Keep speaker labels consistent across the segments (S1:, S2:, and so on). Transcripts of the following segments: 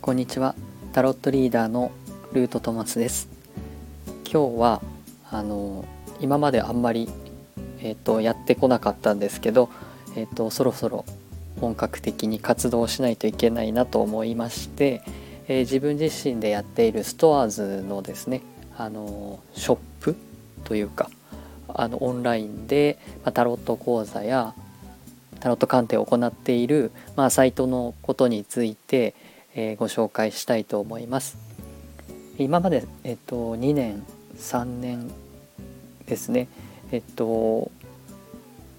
S1: こんにちは。タロットリーダーのルートトマスです。今日はあの今まであんまり、えーと、やってこなかったんですけど、えーと、そろそろ本格的に活動しないといけないなと思いまして、えー、自分自身でやっているストアーズのですねあのショップというかあのオンラインで、まあ、タロット講座やタロット鑑定を行っている、まあ、サイトのことについて、えー、ご紹介したいと思います。今まで、えっと、2年3年ですねえっと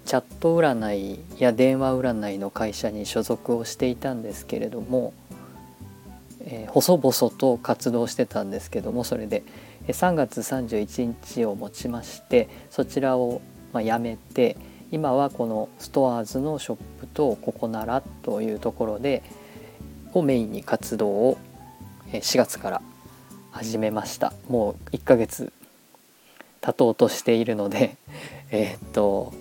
S1: チャット占いや電話占いの会社に所属をしていたんですけれども、えー、細々と活動してたんですけどもそれで3月31日をもちましてそちらをまあやめて今はこのストアーズのショップとここならというところでをメインに活動を4月から始めました。もう1ヶ月経とうとしているので えー、っと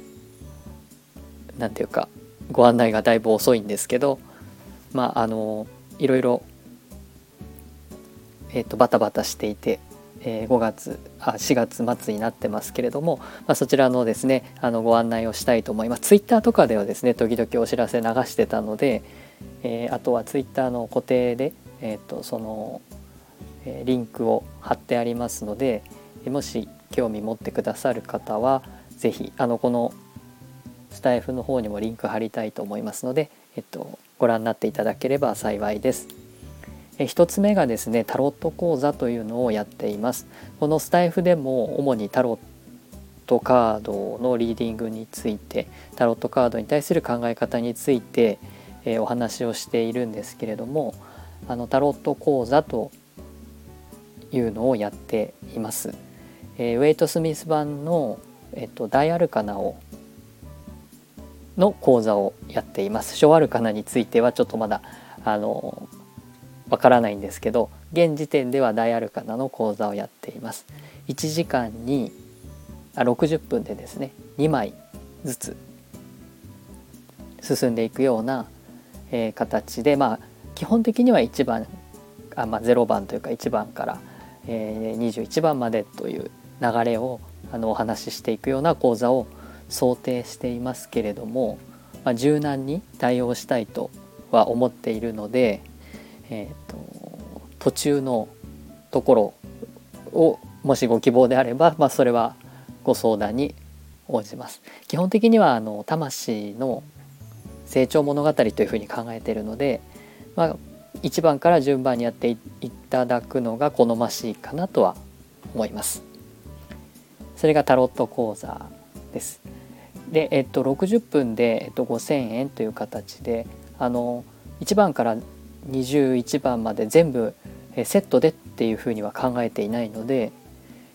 S1: 何ていうかご案内がだいぶ遅いんですけどまああのいろいろ、え、っとバタバタしていて、えー、5月あ4月末になってますけれども、まあ、そちらのですねあのご案内をしたいと思います。ツイッターとかではですね時々お知らせ流してたので、えー、あとはツイッターの固定で、えーと、その、えー、リンクを貼ってありますのでもし興味持ってくださる方は是非あのこのスタイフの方にもリンク貼りたいと思いますので、えっと、ご覧になっていただければ幸いです。え1つ目がですねタロット講座というのをやっています。このスタイフでも主にタロットカードのリーディングについてタロットカードに対する考え方について、え、お話をしているんですけれどもあのタロット講座というのをやっています。え、ウェイト・スミス版の、えっと、大アルカナをの講座をやっています。小アルカナについてはちょっとまだあのわからないんですけど現時点では大アルカナの講座をやっています。1時間にあ60分でですね2枚ずつ進んでいくようなえー、形でまあ基本的には1番あ、まあ、0番というか1番から、えー、21番までという流れをあのお話ししていくような講座を想定していますけれども、まあ、柔軟に対応したいとは思っているので、えーと、途中のところをもしご希望であれば、まあ、それはご相談に応じます。基本的にはあの魂の成長物語というふうに考えているので、まあ、1番から順番にやっていただくのが好ましいかなとは思います。それがタロット講座です。で、えっと、60分で、えっと、5,000円という形であの1番から21番まで全部セットでっていうふうには考えていないので、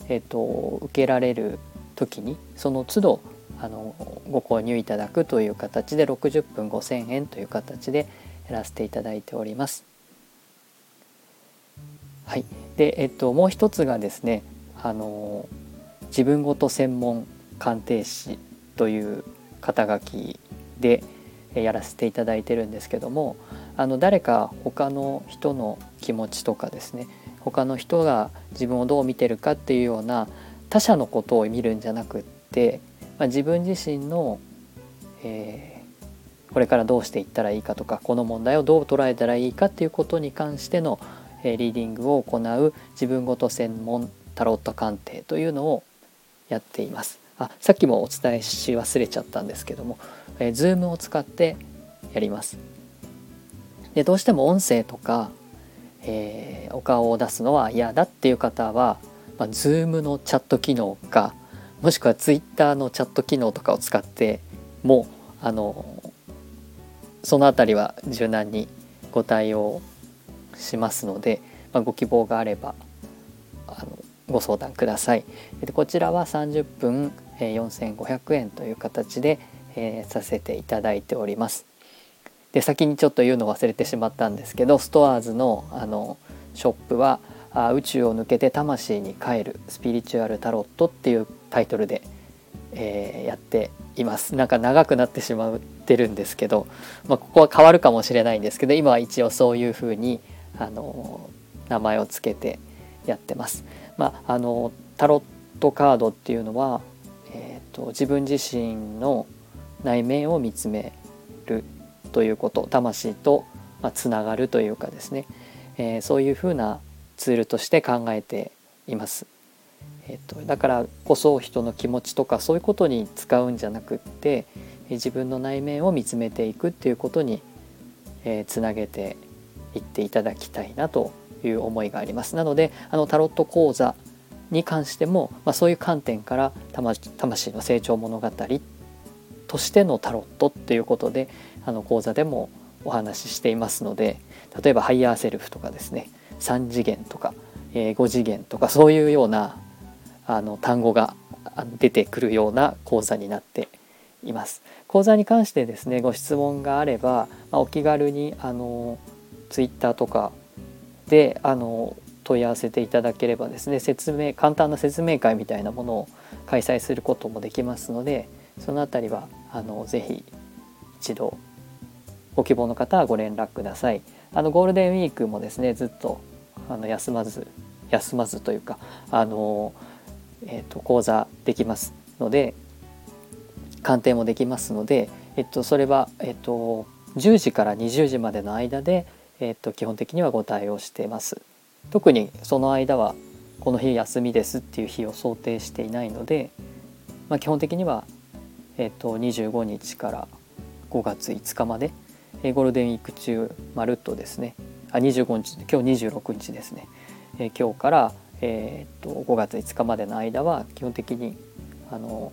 S1: えっと、受けられる時にその都度あのご購入いただくという形で60分5,000円という形でやらせていただいております。はい、で、えっと、もう一つがですねあの自分ごと専門鑑定士という肩書きでやらせていただいてるんですけどもあの誰か他の人の気持ちとかですね他の人が自分をどう見てるかっていうような他者のことを見るんじゃなくってまあ、自分自身の、えー、これからどうしていったらいいかとかこの問題をどう捉えたらいいかっていうことに関しての、えー、リーディングを行う自分ごと専門タロット鑑定というのをやっています。あさっきもお伝えし忘れちゃったんですけども、えー、Zoom を使ってやります。でどうしても音声とか、えー、お顔を出すのは嫌だっていう方は、まあ、Zoom のチャット機能かもしくは Twitter のチャット機能とかを使ってもあのその辺りは柔軟にご対応しますので、まあ、ご希望があればあのご相談ください。でこちらは30分、4500円という形で、えー、させていただいております。で先にちょっと言うの忘れてしまったんですけどストアーズのあのショップはあ宇宙を抜けて魂に帰るスピリチュアルタロットっていうタイトルで、えー、やっていますなんか長くなってしまってるんですけど、まあ、ここは変わるかもしれないんですけど今は一応そういうふうにあの名前を付けてやってます。まあ、あのタロットカードっていうのは、えーと、自分自身の内面を見つめるということ魂と、まあ、つながるというかですね、えー、そういうふうなツールとして考えています。えーと、だからこそ人の気持ちとかそういうことに使うんじゃなくって自分の内面を見つめていくっていうことに、えー、つなげていっていただきたいなという思いがあります。なのであのタロット講座に関しても、まあ、そういう観点から魂の成長物語としてのタロットっていうことであの講座でもお話ししていますので例えばハイヤーセルフとかですね3次元とか、えー、5次元とかそういうようなあの単語が出てくるような講座になっています。講座に関してですねご質問があれば、まあ、お気軽にあのツイッターとかであの問い合わせていただければですね説明簡単な説明会みたいなものを開催することもできますのでその辺りはあのぜひ一度ご希望の方はご連絡ください。あのゴールデンウィークもですねずっとあの休まず休まずというかあのえーと、講座できますので鑑定もできますので、えっと、それは、えっと、10時から20時までの間で、えっと、基本的にはご対応しています。特にその間はこの日休みですっていう日を想定していないので、まあ、基本的には、えっと、25日から5月5日までえゴールデンウィーク中まるっとですねあ25日今日26日ですね、え今日からえー、と5月5日までの間は基本的にあの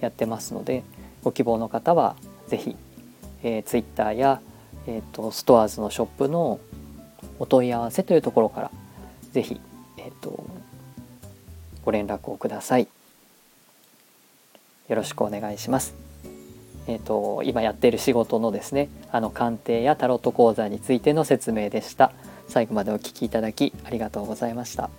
S1: やってますのでご希望の方は是非、えー、Twitter や、えーと、ストアーズのショップのお問い合わせというところから是非、えーと、ご連絡をください。よろしくお願いします。えーと今やっている仕事のですねあの鑑定やタロット講座についての説明でした。最後までお聴きいただきありがとうございました。